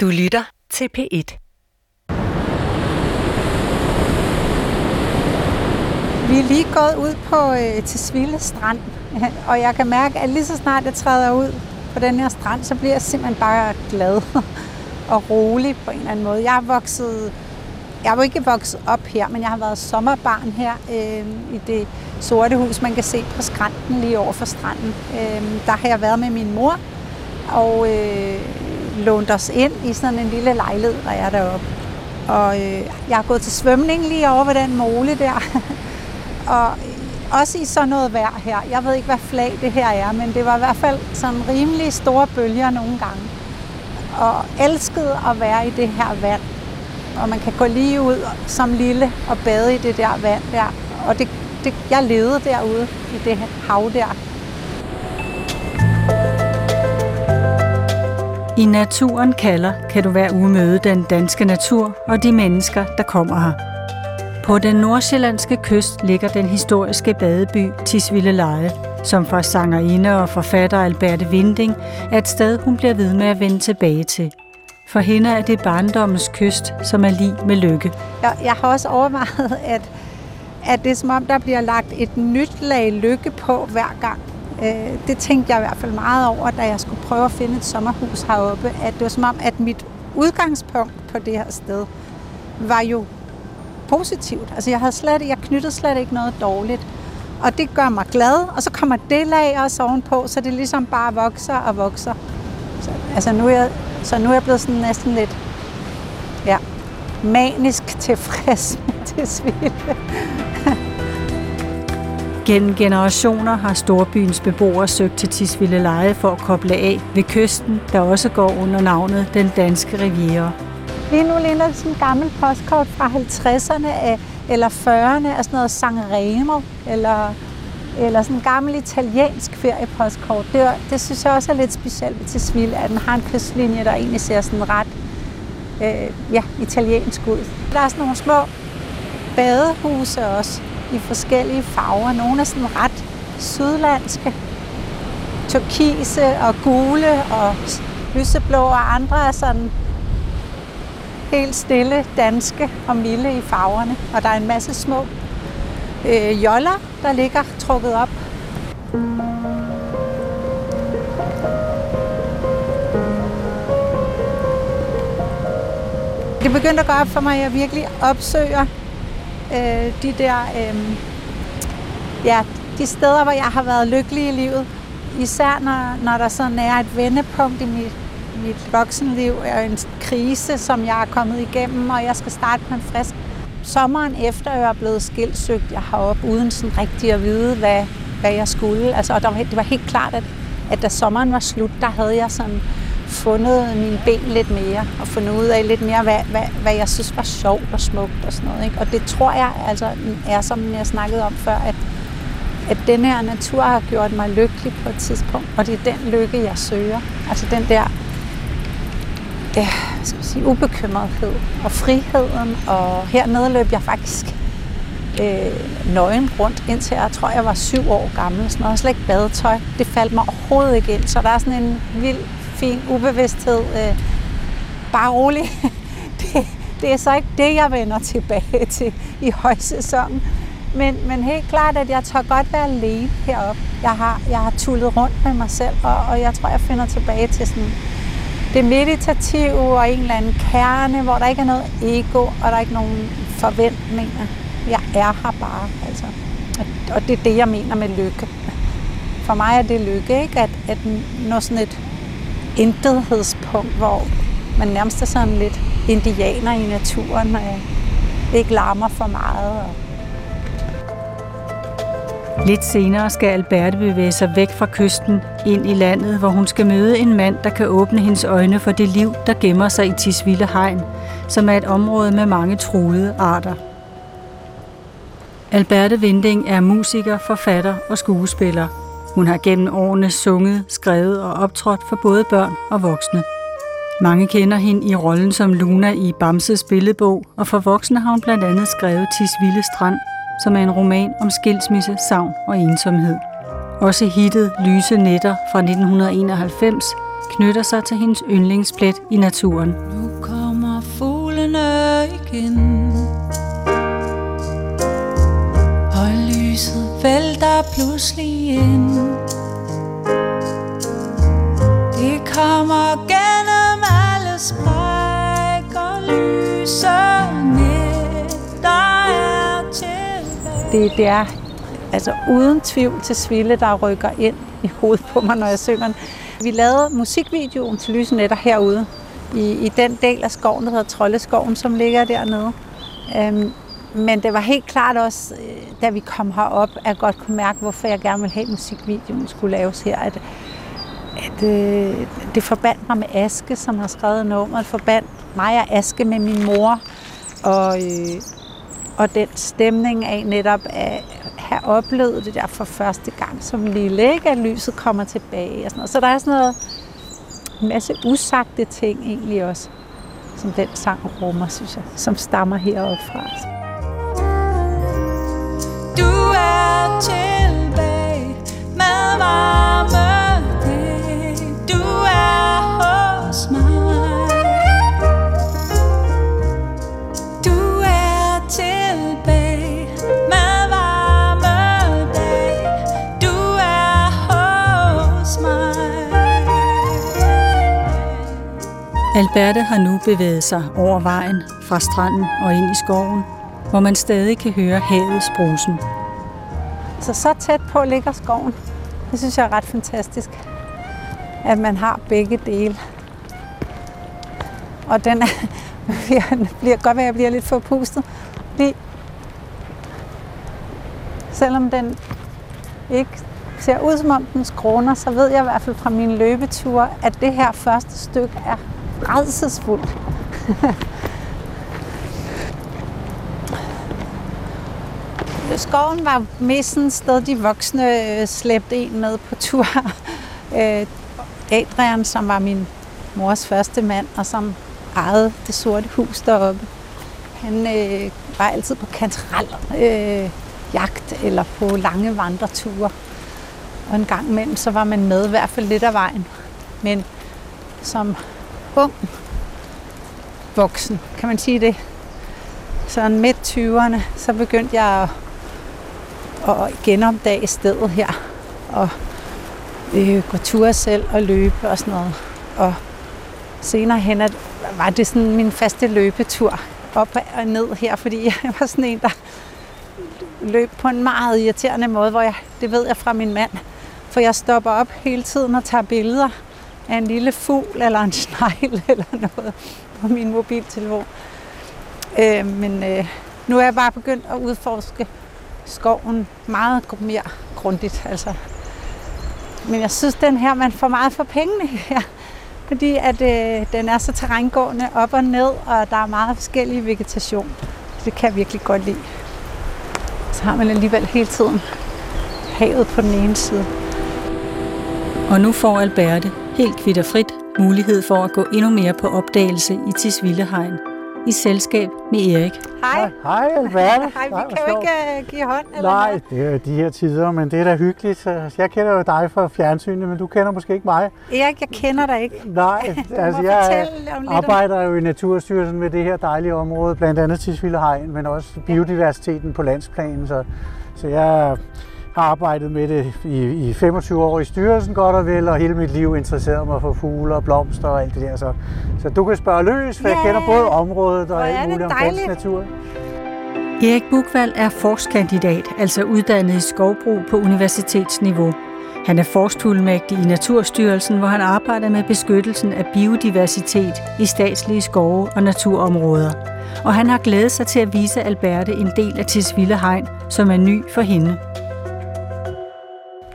Du lytter til P1. Vi er lige gået ud på øh, til Strand, og jeg kan mærke, at lige så snart jeg træder ud på den her strand, så bliver jeg simpelthen bare glad og rolig på en eller anden måde. Jeg har vokset, jeg var ikke vokset op her, men jeg har været sommerbarn her øh, i det sorte hus, man kan se på skrænten lige over for stranden. Øh, der har jeg været med min mor, og øh, lånt os ind i sådan en lille lejlighed, der er deroppe. Og øh, jeg har gået til svømning lige over ved den mole der. og øh, også i sådan noget vejr her. Jeg ved ikke, hvad flag det her er, men det var i hvert fald sådan rimelig store bølger nogle gange. Og elskede at være i det her vand. Og man kan gå lige ud som lille og bade i det der vand der. Og det, det, jeg levede derude i det hav der. I Naturen kalder kan du hver uge møde den danske natur og de mennesker, der kommer her. På den nordsjællandske kyst ligger den historiske badeby Tisvilde Leje, som for sangerinde og forfatter Alberte Vinding er et sted, hun bliver ved med at vende tilbage til. For hende er det barndommens kyst, som er lige med lykke. Jeg, jeg har også overvejet, at, at det er som om, der bliver lagt et nyt lag lykke på hver gang. Øh, det tænkte jeg i hvert fald meget over, da jeg skulle prøve at finde et sommerhus heroppe. At det var som om, at mit udgangspunkt på det her sted var jo positivt. Altså jeg havde slet, jeg knyttede slet ikke noget dårligt. Og det gør mig glad, og så kommer det lag også ovenpå, så det ligesom bare vokser og vokser. Så, altså nu er jeg, så nu er jeg blevet sådan næsten lidt ja, manisk tilfreds med det svile. Gennem generationer har storbyens beboere søgt til Tisvilde Leje for at koble af ved kysten, der også går under navnet Den Danske Riviera. Lige nu ligner det sådan en gammel postkort fra 50'erne eller 40'erne af sådan noget Sanremo, eller, eller sådan en gammel italiensk feriepostkort. Det, det synes jeg også er lidt specielt ved Tisvilde, at den har en kystlinje, der egentlig ser sådan ret øh, ja, italiensk ud. Der er sådan nogle små badehuse også, i forskellige farver. Nogle er sådan ret sydlandske, turkise og gule og lyseblå, og andre er sådan helt stille, danske og milde i farverne. Og der er en masse små øh, joller, der ligger trukket op. Det begyndte at gå op for mig, at jeg virkelig opsøger øh, de der, øh, ja, de steder, hvor jeg har været lykkelig i livet. Især når, når der sådan er et vendepunkt i mit, mit voksenliv, og en krise, som jeg er kommet igennem, og jeg skal starte på en frisk. Sommeren efter jeg er blevet skilt, søgte jeg herop, uden sådan rigtig at vide, hvad, hvad jeg skulle. Altså, og der var, det var helt klart, at, at da sommeren var slut, der havde jeg sådan fundet mine ben lidt mere, og fundet ud af lidt mere, hvad, hvad, hvad jeg synes var sjovt og smukt og sådan noget. Ikke? Og det tror jeg altså er, som jeg snakkede om før, at, at den her natur har gjort mig lykkelig på et tidspunkt, og det er den lykke, jeg søger. Altså den der ja, skal sige, ubekymrethed og friheden, og hernede løb jeg faktisk øh, nøgen rundt, indtil jeg tror, jeg var syv år gammel. Sådan noget, slet ikke badetøj. Det faldt mig overhovedet ikke ind, så der er sådan en vild fint, ubevidsthed. Øh, bare rolig. det, det er så ikke det, jeg vender tilbage til i højsæsonen. Men, men helt klart, at jeg tør godt være alene heroppe. Jeg har, jeg har tullet rundt med mig selv, og, og jeg tror, jeg finder tilbage til sådan det meditative og en eller anden kerne, hvor der ikke er noget ego, og der er ikke nogen forventninger. Jeg er her bare, altså. Og det er det, jeg mener med lykke. For mig er det lykke, ikke? At, at nå sådan et intethedspunkt, hvor man nærmest er sådan lidt indianer i naturen, og ikke larmer for meget. Og Lidt senere skal Alberte bevæge sig væk fra kysten ind i landet, hvor hun skal møde en mand, der kan åbne hendes øjne for det liv, der gemmer sig i Tisvilde Hegn, som er et område med mange truede arter. Alberte Vinding er musiker, forfatter og skuespiller. Hun har gennem årene sunget, skrevet og optrådt for både børn og voksne. Mange kender hende i rollen som Luna i Bamses billedbog, og for voksne har hun blandt andet skrevet Tisvilde Strand, som er en roman om skilsmisse, savn og ensomhed. Også hittet Lyse Netter fra 1991 knytter sig til hendes yndlingsplet i naturen. Der pludselig ind Det kommer gennem alle sprækker Lyserne, der er tilbage Det, det er altså uden tvivl til Sville, der rykker ind i hovedet på mig, når jeg synger den. Vi lavede musikvideoen til Lysenetter herude, i, i den del af skoven, der hedder Troldeskoven, som ligger dernede. Øhm, men det var helt klart også, øh, da vi kom herop, at jeg godt kunne mærke, hvorfor jeg gerne ville have, at musikvideoen skulle laves her. At, at øh, det forbandt mig med Aske, som har skrevet nummeret. Forbandt mig og Aske med min mor. Og, øh, og den stemning af netop at have oplevet det der for første gang som lille, ikke? at lyset kommer tilbage og sådan noget. Så der er sådan noget, en masse usagte ting egentlig også, som den sang rummer, synes jeg, som stammer heroppe fra. Altså. Tilbage med varme dag. Du er hos mig. Du er tilbage med varme dag. Du er hos mig. Alberte har nu bevæget sig over vejen fra stranden og ind i skoven, hvor man stadig kan høre havets brusen. Så så tæt på ligger skoven. Det synes jeg er ret fantastisk, at man har begge dele. Og den er, bliver godt være, at jeg bliver lidt forpustet. Fordi selvom den ikke ser ud som om den skråner, så ved jeg i hvert fald fra mine løbeture, at det her første stykke er redselsfuldt. Skoven var mest sådan et sted, de voksne øh, slæbte en med på tur. Øh, Adrian, som var min mors første mand, og som ejede det sorte hus deroppe. Han øh, var altid på kantrel, øh, jagt eller på lange vandreture. Og en gang imellem, så var man med i hvert fald lidt af vejen. Men som ung voksen, kan man sige det, sådan midt 20'erne, så begyndte jeg at, at genopdage stedet her. Og øh, gå ture selv og løbe og sådan noget. Og senere hen at var det sådan min faste løbetur op og ned her, fordi jeg var sådan en, der løb på en meget irriterende måde, hvor jeg, det ved jeg fra min mand, for jeg stopper op hele tiden og tager billeder af en lille fugl eller en snegl eller noget på min mobiltelefon. Øh, men øh, nu er jeg bare begyndt at udforske skoven meget mere grundigt. Altså. Men jeg synes, den her, man får meget for pengene her. Fordi at øh, den er så terrængående op og ned, og der er meget forskellig vegetation. Det kan jeg virkelig godt lide. Så har man alligevel hele tiden havet på den ene side. Og nu får Alberte helt kvitterfrit mulighed for at gå endnu mere på opdagelse i Tisvildehegn i selskab med Erik. Hej. Hej, Alberte. Hej, vi hvor kan jo ikke uh, give hånd. Eller Nej, noget. det er jo de her tider, men det er da hyggeligt. Så Jeg kender jo dig fra fjernsynet, men du kender måske ikke mig. Erik, jeg kender dig ikke. Nej, altså jeg om- arbejder jo i Naturstyrelsen med det her dejlige område, blandt andet Tisvildehegn, men også biodiversiteten på landsplanen. Så, så jeg har arbejdet med det i, i 25 år i styrelsen godt og vel, og hele mit liv interesseret mig for fugle og blomster og alt det der. Så, så du kan spørge løs, for jeg Ja. kender både området og alt muligt om natur. Erik Bukvald er forskandidat, altså uddannet i skovbrug på universitetsniveau. Han er forstfuldmægtig i Naturstyrelsen, hvor han arbejder med beskyttelsen af biodiversitet i statslige skove og naturområder. Og han har glædet sig til at vise Alberte en del af Tisvilde Hegn, som er ny for hende.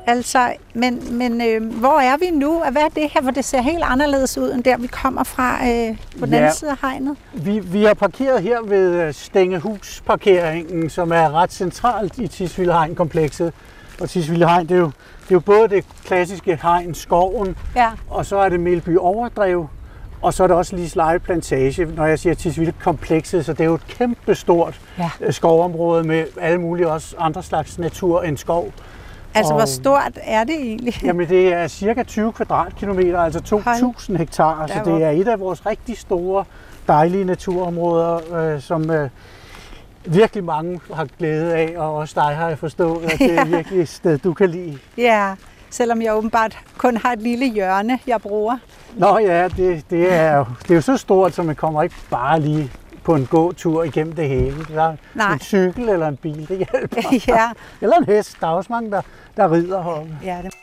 Altså, men, men øh, hvor er vi nu? Hvad er det her, hvor det ser helt anderledes ud, end der vi kommer fra øh, på den Ja. anden side af hegnet? Vi, vi er parkeret her ved øh, Stængehus-parkeringen, som er ret centralt i Tisvildehegn-komplekset. Og Tisvildehegn, det er, jo, det er jo både det klassiske hegn, skoven, Ja. og så er det Melby Overdrev, og så er det også Lisleje Plantage, når jeg siger Tisvilde-komplekset, så det er jo et kæmpe stort Ja. øh, skovområde med alle mulige også andre slags natur end skov. Altså, hvor Og- stort er det egentlig? Jamen det er cirka 20 kvadratkilometer, altså 2.000 hektar, så det er et af vores rigtig store, dejlige naturområder, øh, som øh, virkelig mange har glæde af, og også dig har jeg forstået, at det er virkelig et sted, du kan lide. Ja, selvom jeg åbenbart kun har et lille hjørne, jeg bruger. Nå ja, det, det, er, jo- det er jo så stort, så man kommer ikke bare lige på en gåtur igennem det hele. Der er Nej. en cykel eller en bil, det hjælper. ja, Eller en hest, der er også mange, der, der rider heroppe. ja, det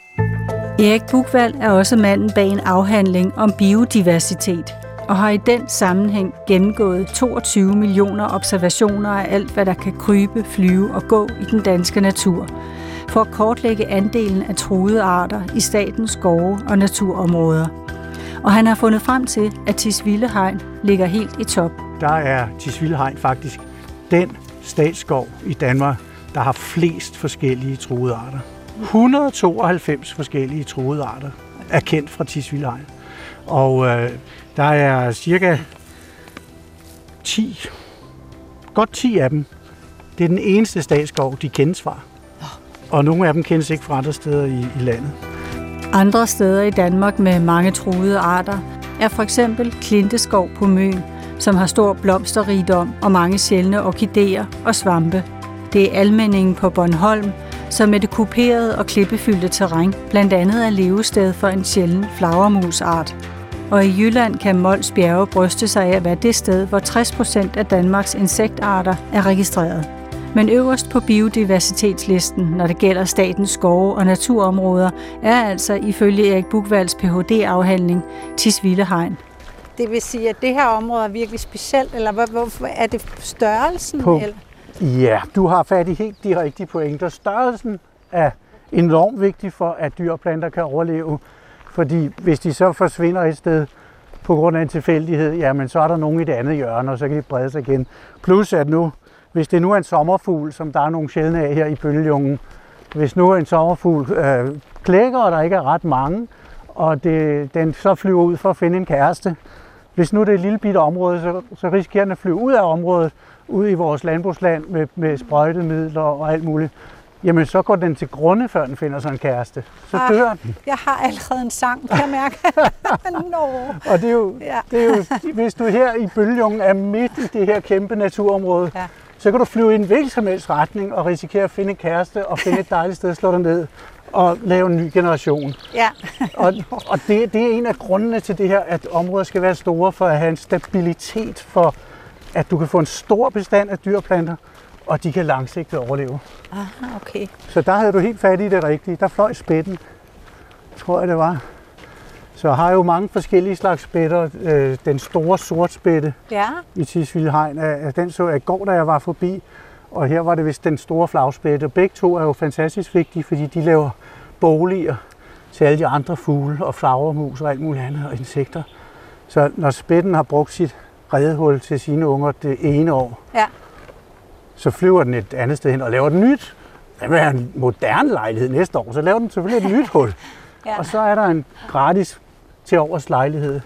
Erik Bugvald er også manden bag en afhandling om biodiversitet, og har i den sammenhæng gennemgået 22 millioner observationer af alt, hvad der kan krybe, flyve og gå i den danske natur, for at kortlægge andelen af truede arter i statens skove og naturområder. Og han har fundet frem til, at Tisvilde Hegn ligger helt i top. der er Tisvilde Hegn faktisk den statsskov i Danmark, der har flest forskellige truede arter. 192 forskellige truede arter er kendt fra Tisvilde Hegn. Og øh, der er cirka 10, godt 10 af dem. Det er den eneste statsskov, de kendes fra. Og nogle af dem kendes ikke fra andre steder i, i landet. Andre steder i Danmark med mange truede arter er for eksempel Klinteskov på Møn, som har stor blomsterrigdom og mange sjældne orkideer og svampe. Det er almenningen på Bornholm, som med det kuperede og klippefyldte terræn blandt andet er levested for en sjælden flagermusart. Og i Jylland kan Mols Bjerge bryste sig af at være det sted, hvor 60 procent af Danmarks insektarter er registreret. Men øverst på biodiversitetslisten, når det gælder statens skove og naturområder, er altså ifølge Erik Bugvalds Ph.D.-afhandling Tisvilde Hegn. Det vil sige, at det her område er virkelig specielt, eller hvor, hvorfor er det størrelsen? På- Eller? Ja, du har fat i helt de rigtige pointer. Størrelsen er enormt vigtig for, at dyr og planter kan overleve. Fordi hvis de så forsvinder et sted på grund af en tilfældighed, jamen så er der nogen i det andet hjørne, og så kan de brede sig igen. Plus at nu, hvis det nu er en sommerfugl, som der er nogle sjældne af her i bølgejungen, hvis nu en sommerfugl øh, klækker, og der ikke er ret mange, og det, den så flyver ud for at finde en kæreste, hvis nu det er et lille bitte område, så, så risikerer den at flyve ud af området, ud i vores landbrugsland med, med sprøjtemidler og alt muligt. Jamen, så går den til grunde, før den finder sig en kæreste. Så Ah. dør den. Jeg har allerede en sang, kan jeg mærke. Nå. Og det er jo, Ja. det er jo, hvis du her i Bølgejungen er midt i det her kæmpe naturområde, Ja. Så kan du flyve i en hvilken som helst retning og risikere at finde en kæreste og finde et dejligt sted at slå dig ned og lave en ny generation. Ja, Og, og det, det er en af grundene til det her, at områder skal være store for at have en stabilitet for, at du kan få en stor bestand af dyrplanter, og de kan langsigtet overleve. Aha, okay. Så der havde du helt fat i det rigtige. Der fløj spætten, tror jeg det var. Så jeg har jo mange forskellige slags spætter. Øh, Den store sortspætte Ja, i Tisvilde Hegn, den så jeg i går, da jeg var forbi. Og her var det vist den store flagspætte. Og begge to er jo fantastisk vigtige, fordi de laver boliger til alle de andre fugle og flagermus og alt muligt andet og insekter. Så når spætten har brugt sit redehul til sine unger det ene år, ja. så flyver den et andet sted hen og laver den nyt. Det vil have en moderne lejlighed næste år, så laver den selvfølgelig et nyt hul. Ja. Og så er der en gratis til overs lejlighed,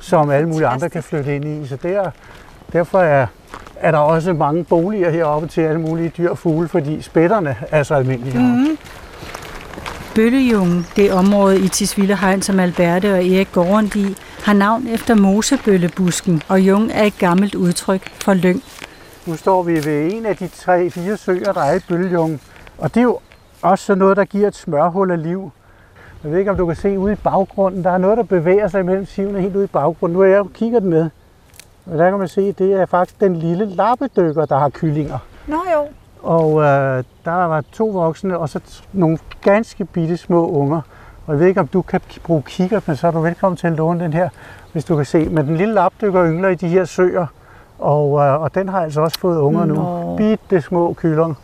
som alle mulige andre kan flytte ind i. Så der, derfor er, er der også mange boliger heroppe til alle mulige dyr og fugle, fordi spætterne er så almindelige. Mm. Bøllejungen, det område i Tisvilde Hegn, som Alberte og Erik går rundt i, har navn efter mosebøllebusken, og jung er et gammelt udtryk for lyng. Nu står vi ved en af de tre, fire søer, der er i Bølgejungen. Og det er jo også sådan noget, der giver et smørhul af liv. Jeg ved ikke, om du kan se ude i baggrunden, der er noget, der bevæger sig mellem sivene helt ude i baggrunden. Nu er jeg jo kigger den med. Og der kan man se, at det er faktisk den lille lappedykker, der har kyllinger. Nå jo. Og øh, der var to voksne, og så nogle ganske bitte små unger. Og jeg ved ikke, om du kan bruge kigger, men så er du velkommen til at låne den her, hvis du kan se. Men den lille lapdykker yngler i de her søer, og, øh, og den har altså også fået unger nu. Nå. Bitte små kyllinger.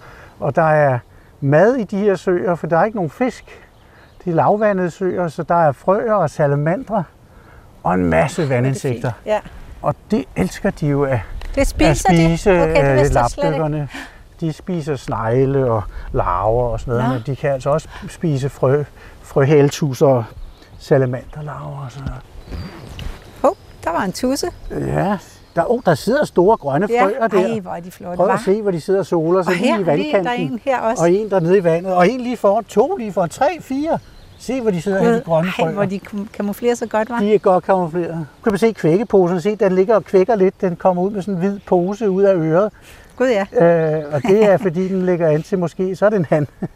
Og der er mad i de her søer, for der er ikke nogen fisk. De lavvandede søer, så der er frøer og salamandre og en masse vandinsekter. Ja. Og det elsker de jo af Det at spiser spise de. Okay, det øh, lapdykkerne. De spiser snegle og larver og sådan noget, Nå. men de kan altså også spise frø, frøhæltus og salamanderlarver og sådan noget. Hov, der var en tusse. Ja, Der, oh, der sidder store grønne Ja, frøer der. ej, hvor er de flotte, Prøv at se, hvor de sidder og soler sig Og lige her, i lige, vandkanten. der er en her også. Og en der nede i vandet. Og en lige foran, to lige foran, tre, fire. Se, hvor de sidder her, de grønne Ej, hvor frøer. de kam- kamuflerer så godt, var. De er godt kamufleret. Kan man se kvækkeposen? Se, den ligger og kvækker lidt. Den kommer ud med sådan en hvid pose ud af øret. Gud ja. Øh, og det er, fordi den lægger an til måske, så er det en han.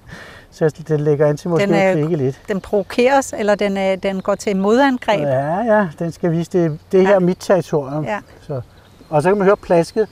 Så den lægger an til måske Den er- kvække lidt. Den provokeres, eller den, øh, den går til modangreb. Ja, ja, den skal vise, det, det her Ja. er mit territorium. Ja. Så, og så kan man høre plasket,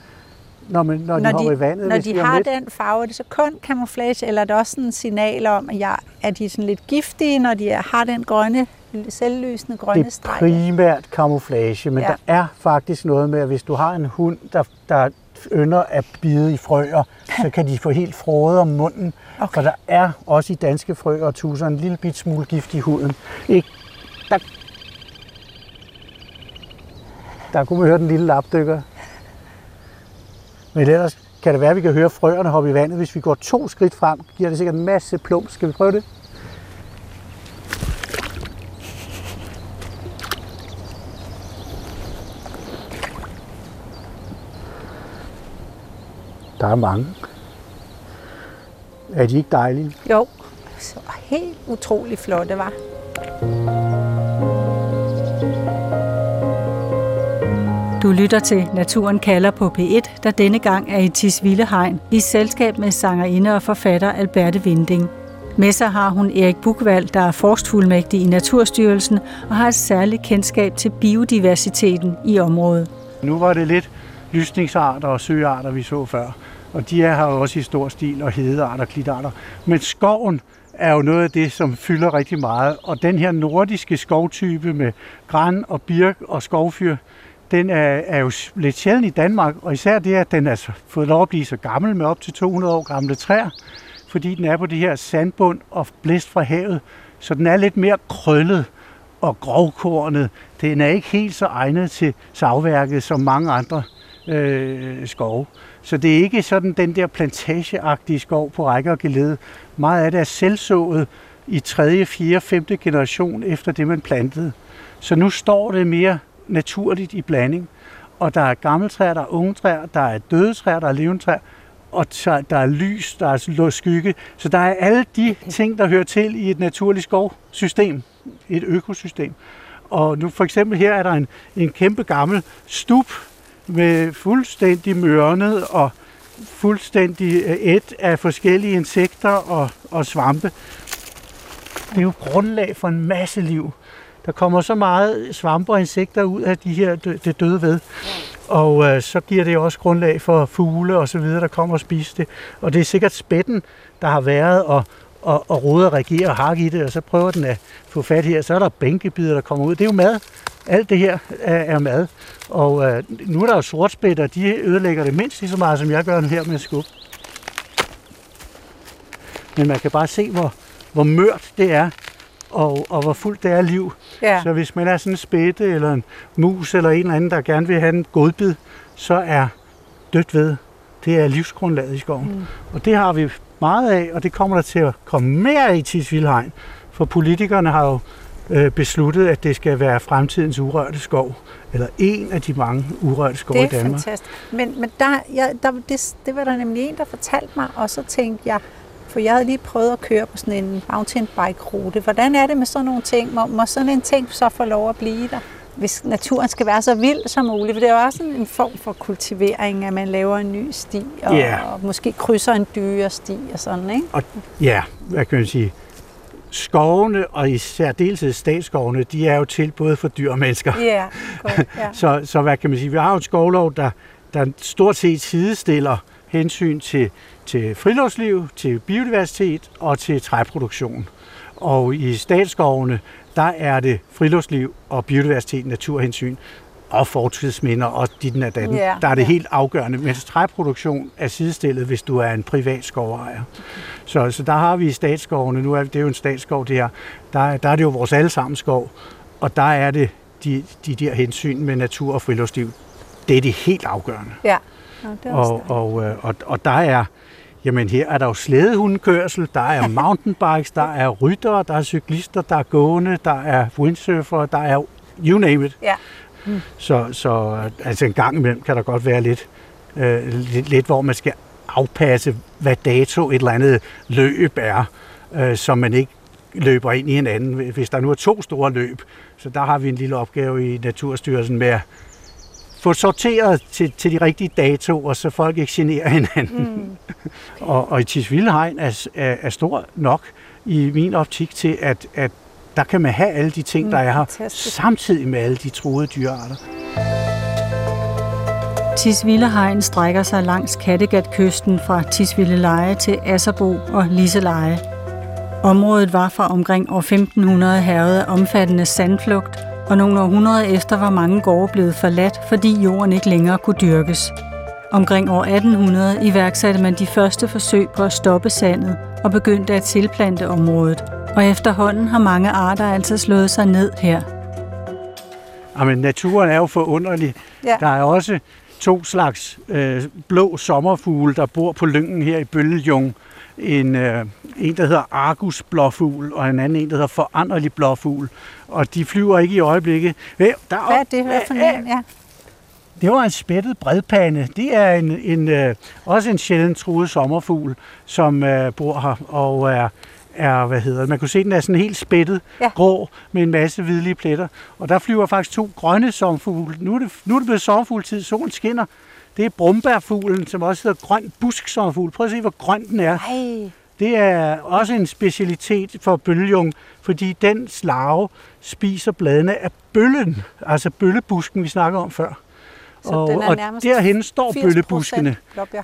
når, man, når, de når hopper de, i vandet. når de har lidt- den farve, er det så kun camouflage, eller er det også sådan en signal om, at jeg, er de sådan lidt giftige, når de er, har den grønne, selvlysende grønne Det er streg? primært kamuflage, men ja. der er faktisk noget med, at hvis du har en hund, der, der ynder at bide i frøer, så kan de få helt frode om munden. Okay. For der er også i danske frøer og tusser en lille bit smule gift i huden. Ikke? Der, der kunne man høre den lille lapdykker. Men ellers kan det være, at vi kan høre frøerne hoppe i vandet. Hvis vi går to skridt frem, giver det sikkert en masse plump. Skal vi prøve det? Der er mange. Er de ikke dejlige? Jo, så helt utrolig flotte, var. Du lytter til Naturen kalder på P1, der denne gang er i Tisvilde Hegn, i selskab med sangerinde og forfatter Alberte Vinding. Med sig har hun Erik Bukvald, der er forstfuldmægtig i Naturstyrelsen og har et særligt kendskab til biodiversiteten i området. Nu var det lidt lysningsarter og søarter, vi så før. Og de er her også i stor stil, og hedearter og klitarter. Men skoven er jo noget af det, som fylder rigtig meget. Og den her nordiske skovtype med græn og birk og skovfyr, den er, er jo lidt sjælden i Danmark. Og især det, at den har fået lov at blive så gammel med op til 200 år gamle træer. Fordi den er på det her sandbund og blæst fra havet. Så den er lidt mere krøllet og grovkornet. Den er ikke helt så egnet til savværket som mange andre øh, skove. Så det er ikke sådan den der plantageagtige skov på række og gelede. Meget af det er selvsået i 3., 4., 5. generation efter det, man plantede. Så nu står det mere naturligt i blanding. Og der er gamle træer, der er unge træer, der er døde træer, der er levende træer, og der er lys, der er skygge. Så der er alle de ting, der hører til i et naturligt skovsystem, et økosystem. Og nu for eksempel her er der en, en kæmpe gammel stup med fuldstændig mørnet og fuldstændig øh, et af forskellige insekter og, og svampe. Det er jo grundlag for en masse liv. Der kommer så meget svampe og insekter ud af de her det døde ved. Og øh, så giver det også grundlag for fugle og så videre, der kommer og spiser det. Og det er sikkert spætten, der har været og, og, og rode og regere og hakke i det, og så prøver den at få fat her. Så er der bænkebider, der kommer ud. Det er jo mad. Alt det her er, er mad. Og øh, nu er der jo sortspætter, de ødelægger det mindst lige så meget, som jeg gør her med skub. Men man kan bare se, hvor, hvor mørt det er, og, og hvor fuldt det er liv. Ja. Så hvis man er sådan en spætte eller en mus eller en eller anden, der gerne vil have en godbid, så er dødt ved. Det er livsgrundlaget i skoven. Mm. Og det har vi meget af, og det kommer der til at komme mere af i Tisvildhegn. For politikerne har jo øh, besluttet, at det skal være fremtidens urørte skov. Eller en af de mange urørte skove i Det er Danmark. fantastisk. Men, men der, jeg, der, det, det var der nemlig en, der fortalte mig, og så tænkte jeg, for jeg havde lige prøvet at køre på sådan en mountainbike-rute. Hvordan er det med sådan nogle ting? Må, må sådan en ting så få lov at blive der? Hvis naturen skal være så vild som muligt. For det er jo også sådan en form for kultivering, at man laver en ny sti, og, Ja. og måske krydser en dyre sti og sådan, ikke? Og ja, hvad kan man sige? Skovene, og i særdeleshed statsskovene, de er jo til både for dyr og mennesker. Ja, godt. Ja. Så, så hvad kan man sige? Vi har jo et skovlov, der, der stort set sidestiller hensyn til, til friluftsliv, til biodiversitet og til træproduktion. Og i statsskovene, der er det friluftsliv og biodiversitet, naturhensyn og fortidsminder og dit og datten. Ja, der er det ja. helt afgørende, mens træproduktion er sidestillet, hvis du er en privat skovejer. Så, så der har vi i statsskovene, nu er det er jo en statsskov det her, der, der er det jo vores allesammens skov, og der er det de, de der hensyn med natur og friluftsliv. Det er det helt afgørende. ja. Nå, det Og, og, øh, og, og der er, jamen her er der jo slædehundekørsel, der er mountainbikes, der er ryttere, der er cyklister, der er gående, der er windsurfere, der er you name it. Ja. Mm. Så, så altså en gang imellem kan der godt være lidt, øh, lidt, lidt, hvor man skal afpasse, hvad dato et eller andet løb er, øh, så man ikke løber ind i hinanden, hvis der nu er to store løb. Så der har vi en lille opgave i Naturstyrelsen med at få sorteret til, til de rigtige datoer, så folk ikke generer hinanden. Mm. og, og i Tisvildehegn er, er, er stor nok i min optik til, at, at der kan man have alle de ting, mm, der er her, fantastisk. samtidig med alle de troede dyrearter. Tisvildehegn strækker sig langs Kattegat-kysten fra Tisvildeleje til Asserbo og Liseleje. Området var fra omkring år 1500 hervet af omfattende sandflugt, og nogle århundreder efter var mange gårde blevet forladt, fordi jorden ikke længere kunne dyrkes. Omkring år 1800 iværksatte man de første forsøg på at stoppe sandet og begyndte at tilplante området. Og efterhånden har mange arter altså slået sig ned her. Jamen, naturen er jo forunderlig. Ja. Der er også to slags øh, blå sommerfugle, der bor på lyngen her i Bølgejung. En, øh, en, der hedder Argus blåfugl, og en anden en, der hedder Foranderlig blåfugl. Og de flyver ikke i øjeblikket. Der Hvad er det her for en? Ja. Det var en spættet bredpande. Det er en, en, øh, også en sjældent truet sommerfugl, som øh, bor her og er, er, hvad hedder man kunne se, den er sådan helt spættet, ja. grå, med en masse hvidlige pletter. Og der flyver faktisk to grønne sommerfugle. Nu er det, nu er det blevet sommerfugletid, solen skinner. Det er brumbærfuglen, som også hedder grøn busksommerfugl. Prøv at se, hvor grøn den er. Ej. Det er også en specialitet for bølgejung, fordi den slave spiser bladene af bøllen, altså bøllebusken, vi snakker om før. Så og, og derhen står bøllebuskene.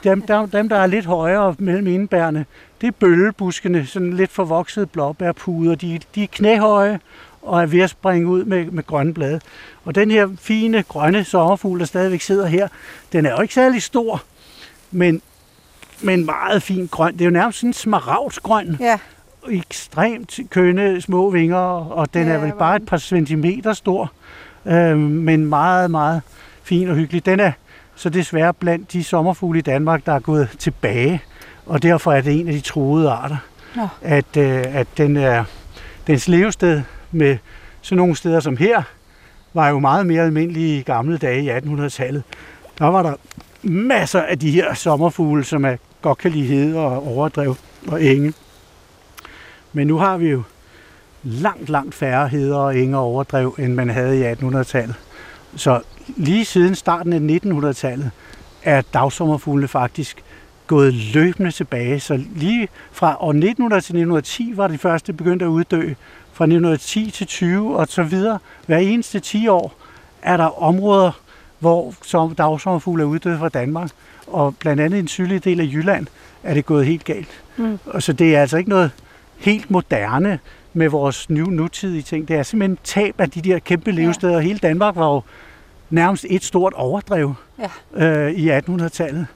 Dem, der, dem, der er lidt højere mellem indbærene, det er bøllebuskene, sådan lidt forvoksede blåbærpuder. De, de er knæhøje og er ved at springe ud med, med grønne blade. Og den her fine grønne sommerfugl, der stadigvæk sidder her, den er jo ikke særlig stor, men, men meget fin grøn. Det er jo nærmest sådan smaragdsgrøn. Ja. Ekstremt kønne små vinger, og den ja, er vel bare et par centimeter stor, øh, men meget, meget fin og hyggelig. Den er så desværre blandt de sommerfugle i Danmark, der er gået tilbage, og derfor er det en af de troede arter. Ja. At, øh, at den er, dens levested med sådan nogle steder som her, var jo meget mere almindelige i gamle dage i 1800-tallet. Der var der masser af de her sommerfugle, som er godt kan lide hede og overdrev og enge. Men nu har vi jo langt, langt færre heder og enge og overdrev, end man havde i 1800-tallet. Så lige siden starten af 1900-tallet er dagsommerfuglene faktisk gået løbende tilbage. Så lige fra år 1900 til 1910 var de første begyndt at uddø. Fra 1910 til 20 og så videre. Hver eneste 10 år er der områder, hvor som dagsommerfugle er uddøde fra Danmark. Og blandt andet i den sydlige del af Jylland er det gået helt galt. Mm. Og så det er altså ikke noget helt moderne med vores nu, nutidige ting. Det er simpelthen tab af de der kæmpe levesteder. Ja. Hele Danmark var jo nærmest et stort overdrev ja. øh, i 1800-tallet.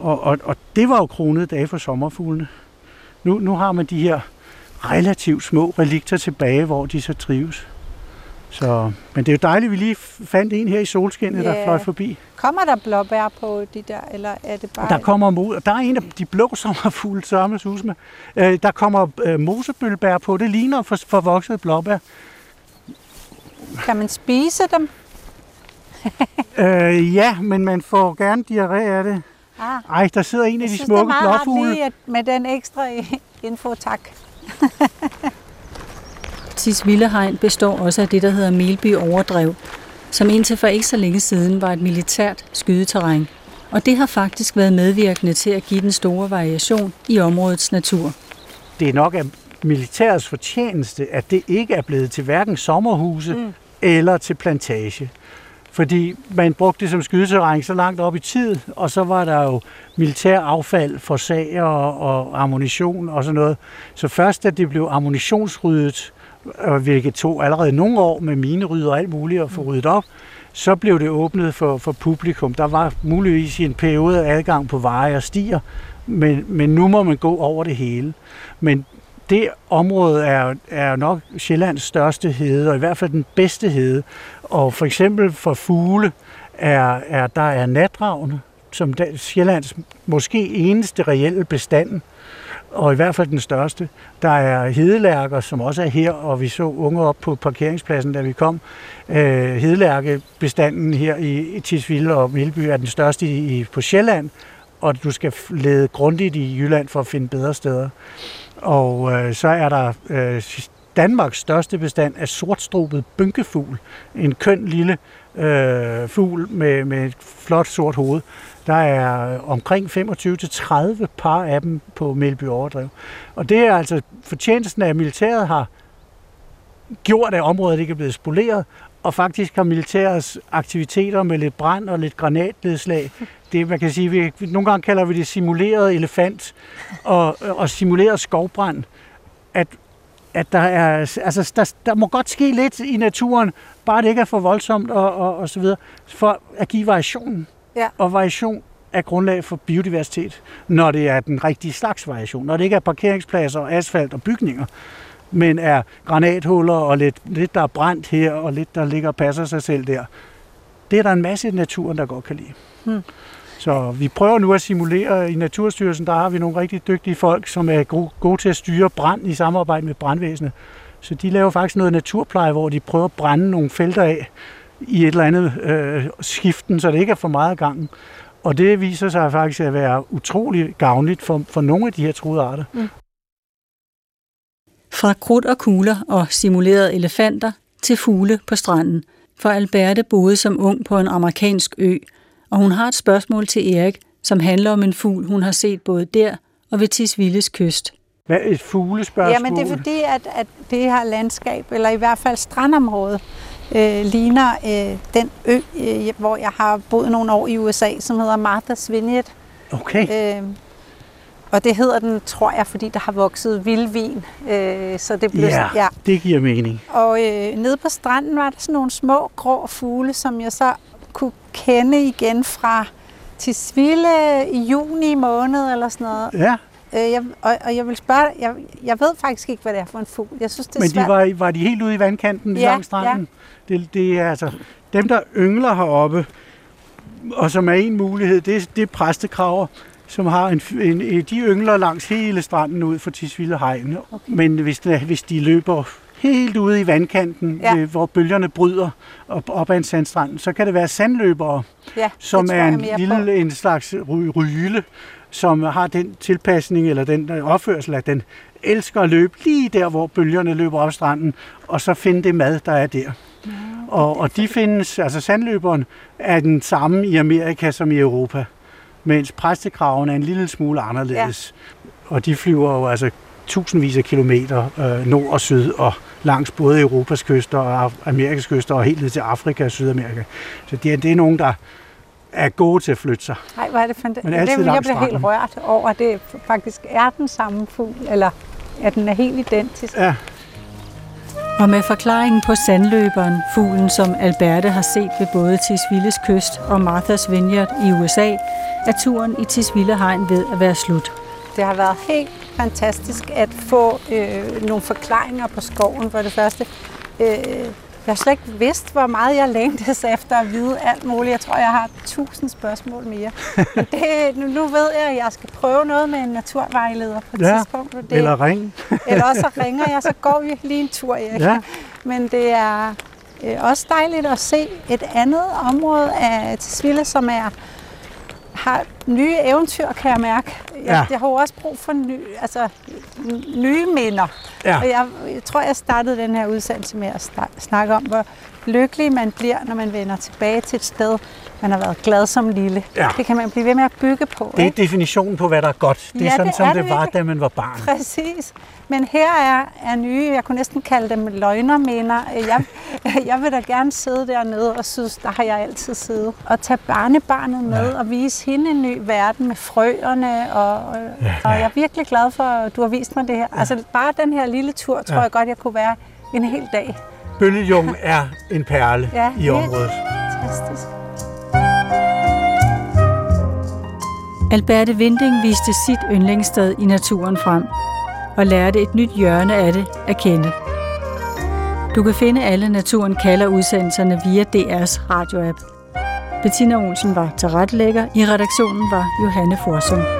Og, og, og det var jo kronet dage for sommerfuglene. Nu, nu har man de her relativt små relikter tilbage, hvor de så trives. Så, men det er jo dejligt, at vi lige fandt en her i solskinnet, yeah. der fløj forbi. Kommer der blåbær på de der, eller er det bare... Der kommer mod, der er en af de blå sommerfugle, samles hus med. Øh, der kommer øh, mosebølbær på. Det ligner for, forvoksede blåbær. Kan man spise dem? øh, ja, men man får gerne diarré af det. Ah. Ej, der sidder en af de synes, smukke blåfugle. Jeg synes, med den ekstra info, tak. Tisvildehegn består også af det, der hedder Melby Overdrev, som indtil for ikke så længe siden var et militært skydeterræn. Og det har faktisk været medvirkende til at give den store variation i områdets natur. Det er nok af militærets fortjeneste, at det ikke er blevet til hverken sommerhuse mm. eller til plantage. Fordi man brugte det som skydeterræn så langt op i tid, og så var der jo militær affald for sager og, og ammunition og sådan noget. Så først da det blev ammunitionsryddet, øh, hvilket tog allerede nogle år med minerydder og alt muligt at få ryddet op, så blev det åbnet for, for publikum. Der var muligvis i en periode adgang på veje og stier, men, men nu må man gå over det hele. Men det område er, er nok Sjællands største hede, og i hvert fald den bedste hede. Og for eksempel for fugle er, er der er natravne, som der, Sjællands måske eneste reelle bestand, og i hvert fald den største. Der er hedelærker, som også er her, og vi så unge op på parkeringspladsen, da vi kom. Øh, hedelærkebestanden her i Tisvilde og Milby er den største i, på Sjælland, og du skal lede grundigt i Jylland for at finde bedre steder. Og øh, så er der øh, Danmarks største bestand af sortstrobet bynkefugl. En køn lille øh, fugl med, med et flot sort hoved. Der er omkring 25-30 par af dem på Melby Overdrev. Og det er altså fortjenesten af, at militæret har gjort, at området ikke er blevet spoleret, og faktisk har militærets aktiviteter med lidt brand og lidt granatnedslag det man kan sige, vi, nogle gange kalder vi det simuleret elefant og, og simuleret skovbrand, at at der er, altså der, der må godt ske lidt i naturen, bare det ikke er for voldsomt og, og, og så videre, for at give variation. Ja. Og variation er grundlag for biodiversitet, når det er den rigtige slags variation. Når det ikke er parkeringspladser, asfalt og bygninger, men er granathuller og lidt, lidt der er brændt her, og lidt der ligger og passer sig selv der. Det er der en masse i naturen, der godt kan lide. Hmm. Så vi prøver nu at simulere i Naturstyrelsen, der har vi nogle rigtig dygtige folk, som er gode, til at styre brand i samarbejde med brandvæsenet. Så de laver faktisk noget naturpleje, hvor de prøver at brænde nogle felter af i et eller andet øh, skiften, så det ikke er for meget gangen. Og det viser sig faktisk at være utrolig gavnligt for, for nogle af de her truede arter. Mm. Fra krudt og kugler og simulerede elefanter til fugle på stranden. For Alberte boede som ung på en amerikansk ø, og hun har et spørgsmål til Erik, som handler om en fugl, hun har set både der og ved Tisvilles kyst. Hvad er et fuglespørgsmål? Jamen det er fordi, at, at det her landskab, eller i hvert fald strandområde, øh, ligner øh, den ø, øh, hvor jeg har boet nogle år i USA, som hedder Martha's Vineyard. Okay. Øh, og det hedder den, tror jeg, fordi der har vokset vildvin. Øh, så det blev, ja, ja, det giver mening. Og øh, nede på stranden var der sådan nogle små grå fugle, som jeg så kende igen fra Tisvilde i juni måned eller sådan noget. Ja. Øh, jeg, og, og jeg vil spørge jeg, jeg ved faktisk ikke, hvad det er for en fugl. Jeg synes, det er Men de svært. var, var de helt ude i vandkanten ja, langs stranden? Ja. Det, det er altså, dem der yngler heroppe, og som er en mulighed, det, det er præstekraver, som har en, en, de yngler langs hele stranden ud for Tisvilde Hegn. Okay. Men hvis, hvis de løber helt ude i vandkanten, ja. hvor bølgerne bryder op, op ad en sandstrand, så kan det være sandløbere, ja, som er en lille på. en slags ryle, som har den tilpasning eller den opførsel, at den elsker at løbe lige der, hvor bølgerne løber op stranden, og så finde det mad, der er der. Ja, og, og de findes, altså sandløberen er den samme i Amerika som i Europa, mens præstekraven er en lille smule anderledes. Ja. Og de flyver jo altså tusindvis af kilometer øh, nord og syd og langs både Europas kyster og Amerikas kyster og helt ned til Afrika og Sydamerika. Så det er, det er nogen, der er gode til at flytte sig. Nej, hvor er det fantastisk. Men det, jeg bliver helt rørt over, at det faktisk er den samme fugl, eller at den er helt identisk. Ja. Og med forklaringen på sandløberen, fuglen som Alberte har set ved både Tisvilles kyst og Martha's Vineyard i USA, er turen i Tisvilde Hegn ved at være slut. Det har været helt fantastisk at få øh, nogle forklaringer på skoven for det første. Øh, jeg har slet ikke vidst, hvor meget jeg længtes efter at vide alt muligt. Jeg tror, jeg har tusind spørgsmål mere. det, nu, nu ved jeg, at jeg skal prøve noget med en naturvejleder på et ja, tidspunkt. Det, eller ring. eller også ringer jeg, så går vi lige en tur, Erik. Ja. Men det er øh, også dejligt at se et andet område af Tisvilde, som er har nye eventyr, kan jeg mærke. Jeg, ja. jeg har jo også brug for ny, altså, nye minder. Ja. Og jeg, jeg tror, jeg startede den her udsendelse med at snakke om, hvor lykkelig man bliver, når man vender tilbage til et sted, man har været glad som lille. Ja. Det kan man blive ved med at bygge på. Det er ikke? definitionen på, hvad der er godt. Det er ja, sådan, det som er det, det var, da man var barn. Præcis. Men her er, er nye, jeg kunne næsten kalde dem løgnerminder. Jeg, jeg vil da gerne sidde dernede og synes, der har jeg altid siddet. Og tage barnebarnet med ja. og vise hende en ny verden med frøerne. Og, og, ja. og jeg er virkelig glad for, at du har vist mig det her. Ja. Altså bare den her lille tur, tror ja. jeg godt, jeg kunne være en hel dag. Bølgejung er en perle ja, i området. Fantastisk. Alberte Vinding viste sit yndlingssted i naturen frem og lærte et nyt hjørne af det at kende. Du kan finde alle Naturen kalder udsendelserne via DR's radioapp. Bettina Olsen var tilrettelægger. I redaktionen var Johanne Forsum.